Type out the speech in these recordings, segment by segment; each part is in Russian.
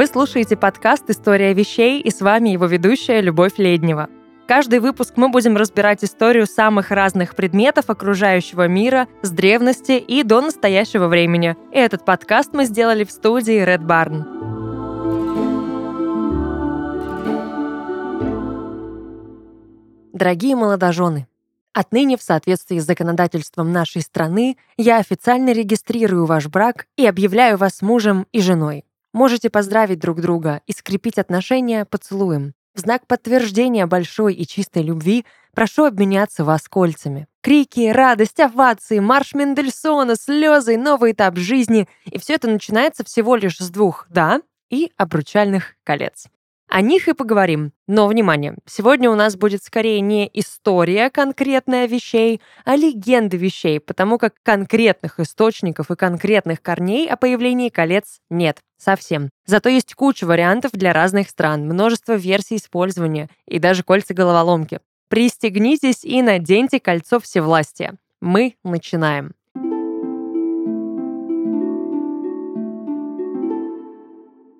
Вы слушаете подкаст «История вещей» и с вами его ведущая Любовь Леднева. Каждый выпуск мы будем разбирать историю самых разных предметов окружающего мира с древности и до настоящего времени. И этот подкаст мы сделали в студии Red Barn. Дорогие молодожены, Отныне, в соответствии с законодательством нашей страны, я официально регистрирую ваш брак и объявляю вас мужем и женой. Можете поздравить друг друга и скрепить отношения поцелуем. В знак подтверждения большой и чистой любви прошу обменяться вас кольцами. Крики, радость, овации, марш Мендельсона, слезы, новый этап жизни. И все это начинается всего лишь с двух «да» и обручальных колец. О них и поговорим. Но, внимание, сегодня у нас будет скорее не история конкретная вещей, а легенды вещей, потому как конкретных источников и конкретных корней о появлении колец нет. Совсем. Зато есть куча вариантов для разных стран, множество версий использования и даже кольца-головоломки. Пристегнитесь и наденьте кольцо всевластия. Мы начинаем.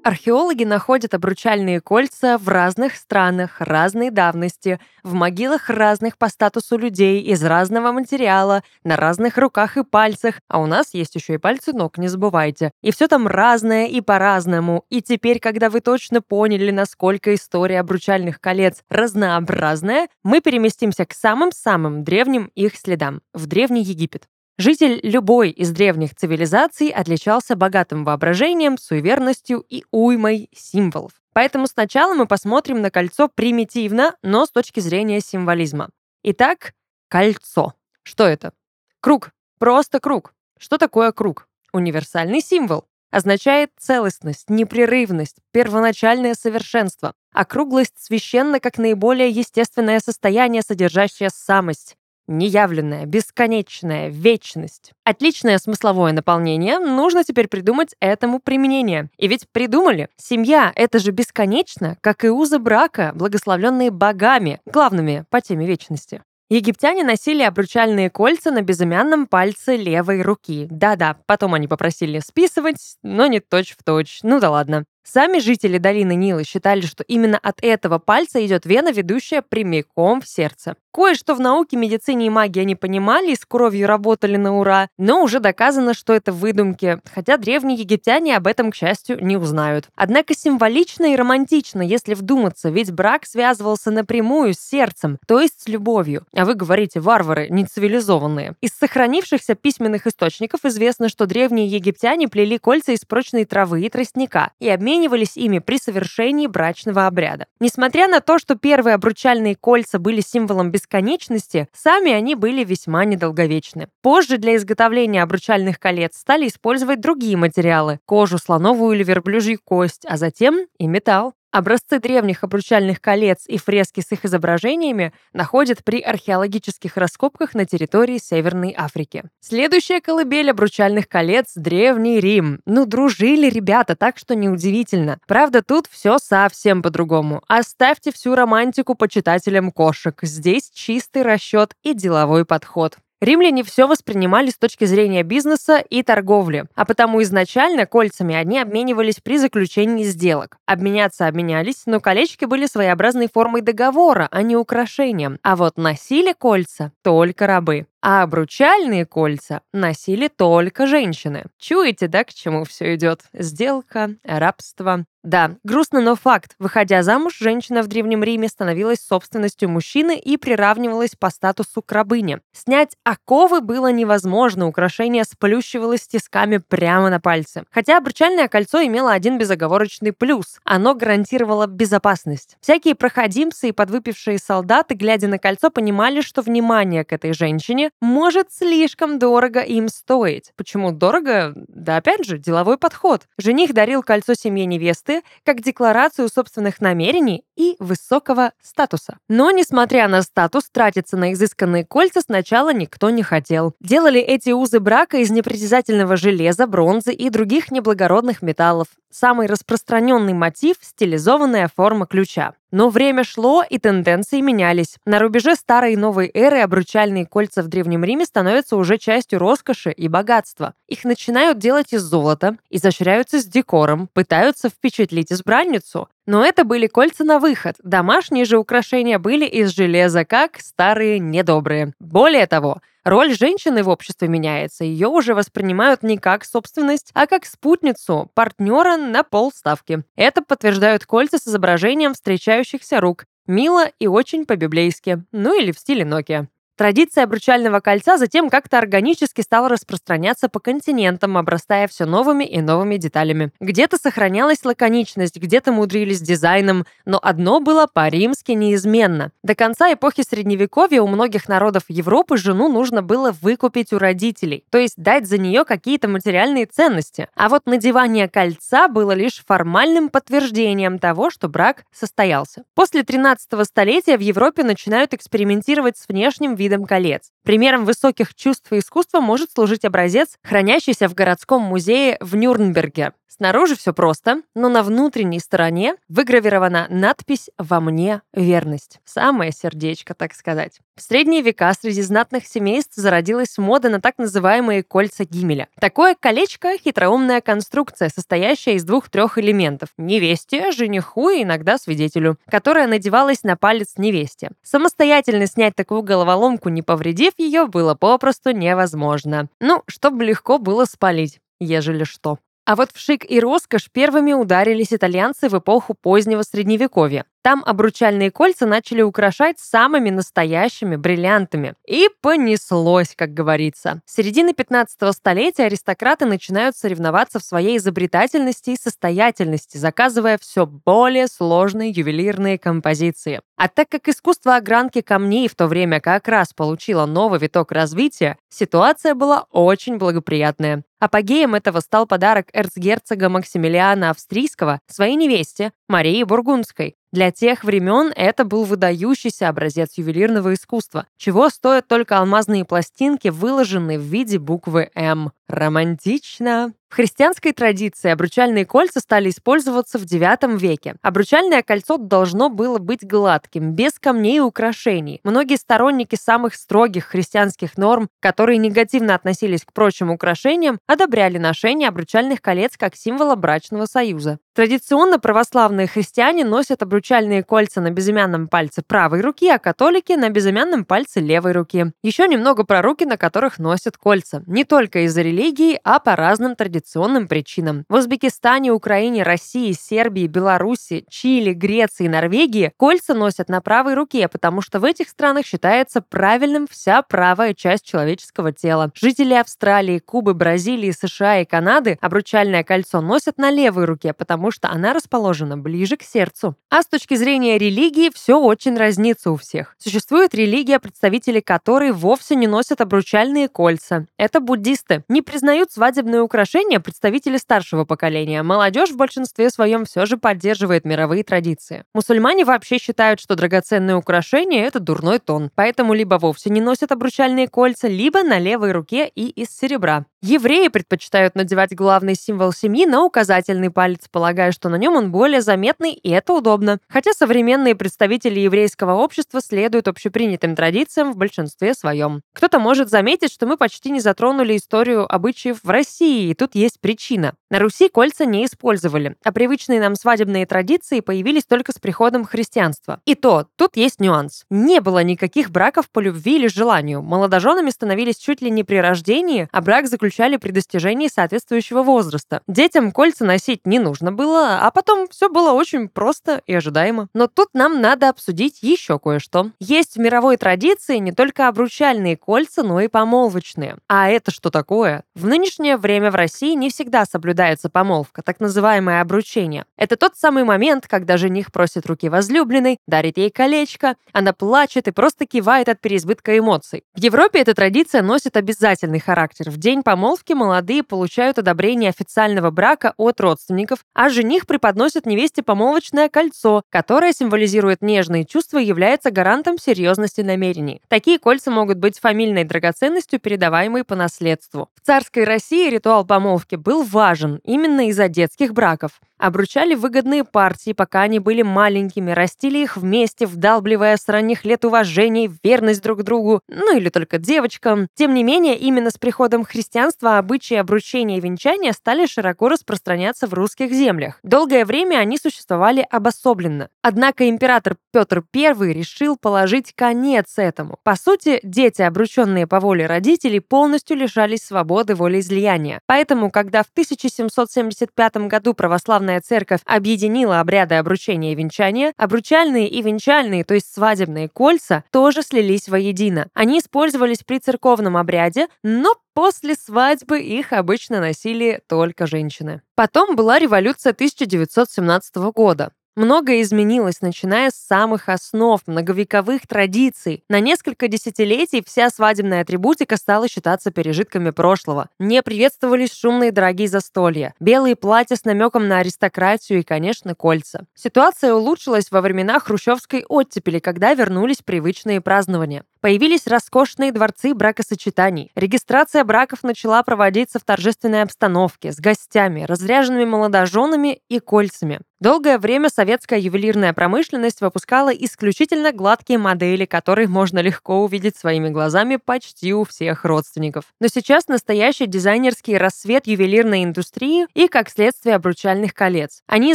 Археологи находят обручальные кольца в разных странах разной давности, в могилах разных по статусу людей из разного материала, на разных руках и пальцах, а у нас есть еще и пальцы ног, не забывайте. И все там разное и по-разному. И теперь, когда вы точно поняли, насколько история обручальных колец разнообразная, мы переместимся к самым-самым древним их следам, в Древний Египет. Житель любой из древних цивилизаций отличался богатым воображением, суеверностью и уймой символов. Поэтому сначала мы посмотрим на кольцо примитивно, но с точки зрения символизма. Итак, кольцо. Что это? Круг. Просто круг. Что такое круг? Универсальный символ. Означает целостность, непрерывность, первоначальное совершенство. Округлость священна как наиболее естественное состояние, содержащее самость неявленная, бесконечная, вечность. Отличное смысловое наполнение, нужно теперь придумать этому применение. И ведь придумали. Семья — это же бесконечно, как и узы брака, благословленные богами, главными по теме вечности. Египтяне носили обручальные кольца на безымянном пальце левой руки. Да-да, потом они попросили списывать, но не точь-в-точь. Точь. Ну да ладно. Сами жители долины Нила считали, что именно от этого пальца идет вена, ведущая прямиком в сердце. Кое-что в науке, медицине и магии они понимали и с кровью работали на ура, но уже доказано, что это выдумки, хотя древние египтяне об этом, к счастью, не узнают. Однако символично и романтично, если вдуматься, ведь брак связывался напрямую с сердцем, то есть с любовью. А вы говорите, варвары, нецивилизованные. Из сохранившихся письменных источников известно, что древние египтяне плели кольца из прочной травы и тростника и обмен обменивались ими при совершении брачного обряда. Несмотря на то, что первые обручальные кольца были символом бесконечности, сами они были весьма недолговечны. Позже для изготовления обручальных колец стали использовать другие материалы – кожу, слоновую или верблюжью кость, а затем и металл. Образцы древних обручальных колец и фрески с их изображениями находят при археологических раскопках на территории Северной Африки. Следующая колыбель обручальных колец — Древний Рим. Ну, дружили ребята, так что неудивительно. Правда, тут все совсем по-другому. Оставьте всю романтику почитателям кошек. Здесь чистый расчет и деловой подход. Римляне все воспринимали с точки зрения бизнеса и торговли, а потому изначально кольцами они обменивались при заключении сделок. Обменяться обменялись, но колечки были своеобразной формой договора, а не украшением. А вот носили кольца только рабы а обручальные кольца носили только женщины. Чуете, да, к чему все идет? Сделка, рабство. Да, грустно, но факт. Выходя замуж, женщина в Древнем Риме становилась собственностью мужчины и приравнивалась по статусу к рабыне. Снять оковы было невозможно, украшение сплющивалось тисками прямо на пальце. Хотя обручальное кольцо имело один безоговорочный плюс. Оно гарантировало безопасность. Всякие проходимцы и подвыпившие солдаты, глядя на кольцо, понимали, что внимание к этой женщине может слишком дорого им стоить. Почему дорого? Да опять же, деловой подход. Жених дарил кольцо семье невесты как декларацию собственных намерений и высокого статуса. Но, несмотря на статус, тратиться на изысканные кольца сначала никто не хотел. Делали эти узы брака из непритязательного железа, бронзы и других неблагородных металлов. Самый распространенный мотив – стилизованная форма ключа. Но время шло, и тенденции менялись. На рубеже старой и новой эры обручальные кольца в Древнем Риме становятся уже частью роскоши и богатства. Их начинают делать из золота, изощряются с декором, пытаются впечатлить избранницу. Но это были кольца на выход. Домашние же украшения были из железа, как старые недобрые. Более того, роль женщины в обществе меняется. Ее уже воспринимают не как собственность, а как спутницу, партнера на полставки. Это подтверждают кольца с изображением встречающихся рук. Мило и очень по-библейски. Ну или в стиле Nokia. Традиция обручального кольца затем как-то органически стала распространяться по континентам, обрастая все новыми и новыми деталями. Где-то сохранялась лаконичность, где-то мудрились дизайном, но одно было по-римски неизменно. До конца эпохи Средневековья у многих народов Европы жену нужно было выкупить у родителей, то есть дать за нее какие-то материальные ценности. А вот надевание кольца было лишь формальным подтверждением того, что брак состоялся. После 13 столетия в Европе начинают экспериментировать с внешним видом видом колец. Примером высоких чувств и искусства может служить образец, хранящийся в городском музее в Нюрнберге. Снаружи все просто, но на внутренней стороне выгравирована надпись «Во мне верность». Самое сердечко, так сказать. В средние века среди знатных семейств зародилась мода на так называемые кольца Гимеля. Такое колечко — хитроумная конструкция, состоящая из двух-трех элементов — невесте, жениху и иногда свидетелю, которая надевалась на палец невесте. Самостоятельно снять такую головоломку, не повредив ее, было попросту невозможно. Ну, чтобы легко было спалить, ежели что. А вот в шик и роскошь первыми ударились итальянцы в эпоху позднего Средневековья. Там обручальные кольца начали украшать самыми настоящими бриллиантами. И понеслось, как говорится. С середины 15 столетия аристократы начинают соревноваться в своей изобретательности и состоятельности, заказывая все более сложные ювелирные композиции. А так как искусство огранки камней в то время как раз получило новый виток развития, ситуация была очень благоприятная. Апогеем этого стал подарок эрцгерцога Максимилиана Австрийского своей невесте Марии Бургундской. Для тех времен это был выдающийся образец ювелирного искусства, чего стоят только алмазные пластинки, выложенные в виде буквы «М». Романтично. В христианской традиции обручальные кольца стали использоваться в IX веке. Обручальное кольцо должно было быть гладким, без камней и украшений. Многие сторонники самых строгих христианских норм, которые негативно относились к прочим украшениям, одобряли ношение обручальных колец как символа брачного союза. Традиционно православные христиане носят обручальные кольца на безымянном пальце правой руки, а католики на безымянном пальце левой руки. Еще немного про руки, на которых носят кольца. Не только из-за религии, а по разным традиционным причинам. В Узбекистане, Украине, России, Сербии, Беларуси, Чили, Греции и Норвегии кольца носят на правой руке, потому что в этих странах считается правильным вся правая часть человеческого тела. Жители Австралии, Кубы, Бразилии, США и Канады обручальное кольцо носят на левой руке, потому что она расположена ближе к сердцу. А с точки зрения религии все очень разнится у всех. Существует религия, представители которой вовсе не носят обручальные кольца. Это буддисты. Не признают свадебные украшения представители старшего поколения. Молодежь в большинстве своем все же поддерживает мировые традиции. Мусульмане вообще считают, что драгоценные украшения — это дурной тон. Поэтому либо вовсе не носят обручальные кольца, либо на левой руке и из серебра. Евреи предпочитают надевать главный символ семьи на указательный палец, полагая, что на нем он более заметный, и это удобно. Хотя современные представители еврейского общества следуют общепринятым традициям в большинстве своем. Кто-то может заметить, что мы почти не затронули историю обычаев в России, и тут есть причина. На Руси кольца не использовали, а привычные нам свадебные традиции появились только с приходом христианства. И то, тут есть нюанс. Не было никаких браков по любви или желанию. Молодоженами становились чуть ли не при рождении, а брак заключался заключали при достижении соответствующего возраста. Детям кольца носить не нужно было, а потом все было очень просто и ожидаемо. Но тут нам надо обсудить еще кое-что. Есть в мировой традиции не только обручальные кольца, но и помолвочные. А это что такое? В нынешнее время в России не всегда соблюдается помолвка, так называемое обручение. Это тот самый момент, когда жених просит руки возлюбленной, дарит ей колечко, она плачет и просто кивает от переизбытка эмоций. В Европе эта традиция носит обязательный характер. В день помолвки помолвки молодые получают одобрение официального брака от родственников, а жених преподносит невесте помолвочное кольцо, которое символизирует нежные чувства и является гарантом серьезности намерений. Такие кольца могут быть фамильной драгоценностью, передаваемой по наследству. В царской России ритуал помолвки был важен именно из-за детских браков. Обручали выгодные партии, пока они были маленькими, растили их вместе, вдалбливая с ранних лет уважение, верность друг другу, ну или только девочкам. Тем не менее, именно с приходом христианства обычаи обручения и венчания стали широко распространяться в русских землях. Долгое время они существовали обособленно. Однако император Петр I решил положить конец этому. По сути, дети, обрученные по воле родителей, полностью лишались свободы волеизлияния. Поэтому, когда в 1775 году православная церковь объединила обряды обручения и венчания, обручальные и венчальные, то есть свадебные кольца, тоже слились воедино. Они использовались при церковном обряде, но После свадьбы их обычно носили только женщины. Потом была революция 1917 года. Многое изменилось, начиная с самых основ многовековых традиций. На несколько десятилетий вся свадебная атрибутика стала считаться пережитками прошлого. Не приветствовались шумные дорогие застолья, белые платья с намеком на аристократию и, конечно, кольца. Ситуация улучшилась во времена хрущевской оттепели, когда вернулись привычные празднования. Появились роскошные дворцы бракосочетаний. Регистрация браков начала проводиться в торжественной обстановке, с гостями, разряженными молодоженами и кольцами. Долгое время советская ювелирная промышленность выпускала исключительно гладкие модели, которые можно легко увидеть своими глазами почти у всех родственников. Но сейчас настоящий дизайнерский рассвет ювелирной индустрии и, как следствие, обручальных колец. Они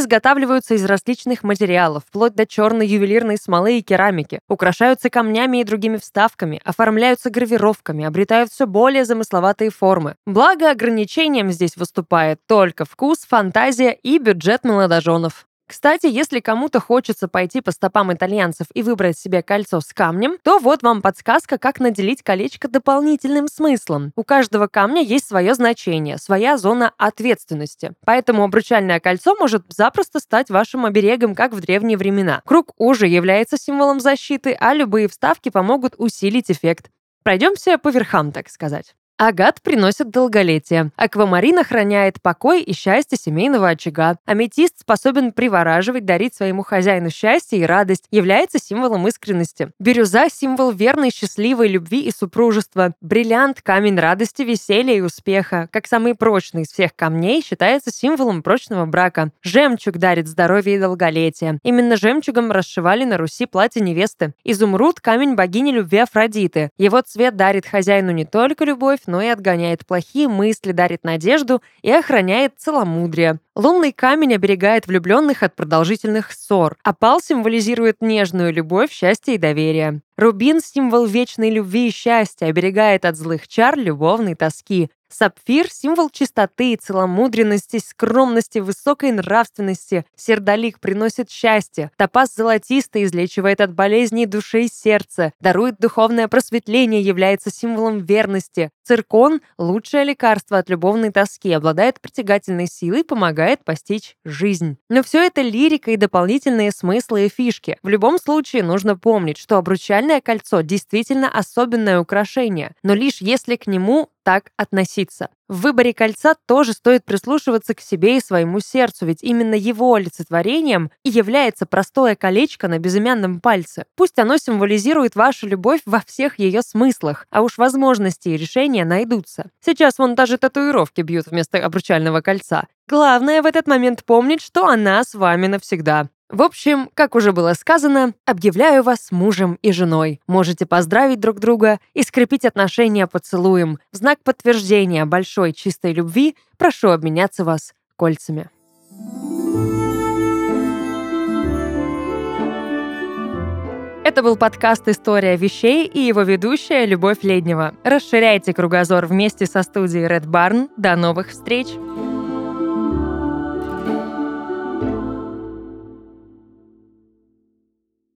изготавливаются из различных материалов, вплоть до черной ювелирной смолы и керамики, украшаются камнями и другими вставками, оформляются гравировками, обретают все более замысловатые формы. Благо, ограничением здесь выступает только вкус, фантазия и бюджет молодоженов. Кстати, если кому-то хочется пойти по стопам итальянцев и выбрать себе кольцо с камнем, то вот вам подсказка, как наделить колечко дополнительным смыслом. У каждого камня есть свое значение, своя зона ответственности. Поэтому обручальное кольцо может запросто стать вашим оберегом, как в древние времена. Круг уже является символом защиты, а любые вставки помогут усилить эффект. Пройдемся по верхам, так сказать. Агат приносит долголетие. Аквамарин охраняет покой и счастье семейного очага. Аметист способен привораживать, дарить своему хозяину счастье и радость, является символом искренности. Бирюза – символ верной, счастливой любви и супружества. Бриллиант – камень радости, веселья и успеха. Как самый прочный из всех камней, считается символом прочного брака. Жемчуг дарит здоровье и долголетие. Именно жемчугом расшивали на Руси платье невесты. Изумруд – камень богини любви Афродиты. Его цвет дарит хозяину не только любовь, но и отгоняет плохие мысли, дарит надежду и охраняет целомудрие. Лунный камень оберегает влюбленных от продолжительных ссор. Опал символизирует нежную любовь, счастье и доверие. Рубин – символ вечной любви и счастья, оберегает от злых чар любовной тоски. Сапфир – символ чистоты, целомудренности, скромности, высокой нравственности. Сердолик приносит счастье. Топаз золотистый излечивает от болезней души и сердца. Дарует духовное просветление, является символом верности. Циркон – лучшее лекарство от любовной тоски, обладает притягательной силой, помогает постичь жизнь. Но все это лирика и дополнительные смыслы и фишки. В любом случае нужно помнить, что обручальное кольцо действительно особенное украшение, но лишь если к нему так относиться. В выборе кольца тоже стоит прислушиваться к себе и своему сердцу, ведь именно его олицетворением и является простое колечко на безымянном пальце. Пусть оно символизирует вашу любовь во всех ее смыслах, а уж возможности и решения найдутся. Сейчас вон даже татуировки бьют вместо обручального кольца. Главное в этот момент помнить, что она с вами навсегда. В общем, как уже было сказано, объявляю вас мужем и женой. Можете поздравить друг друга и скрепить отношения поцелуем. В знак подтверждения большой чистой любви прошу обменяться вас кольцами. Это был подкаст «История вещей» и его ведущая Любовь Леднева. Расширяйте кругозор вместе со студией Red Barn. До новых встреч!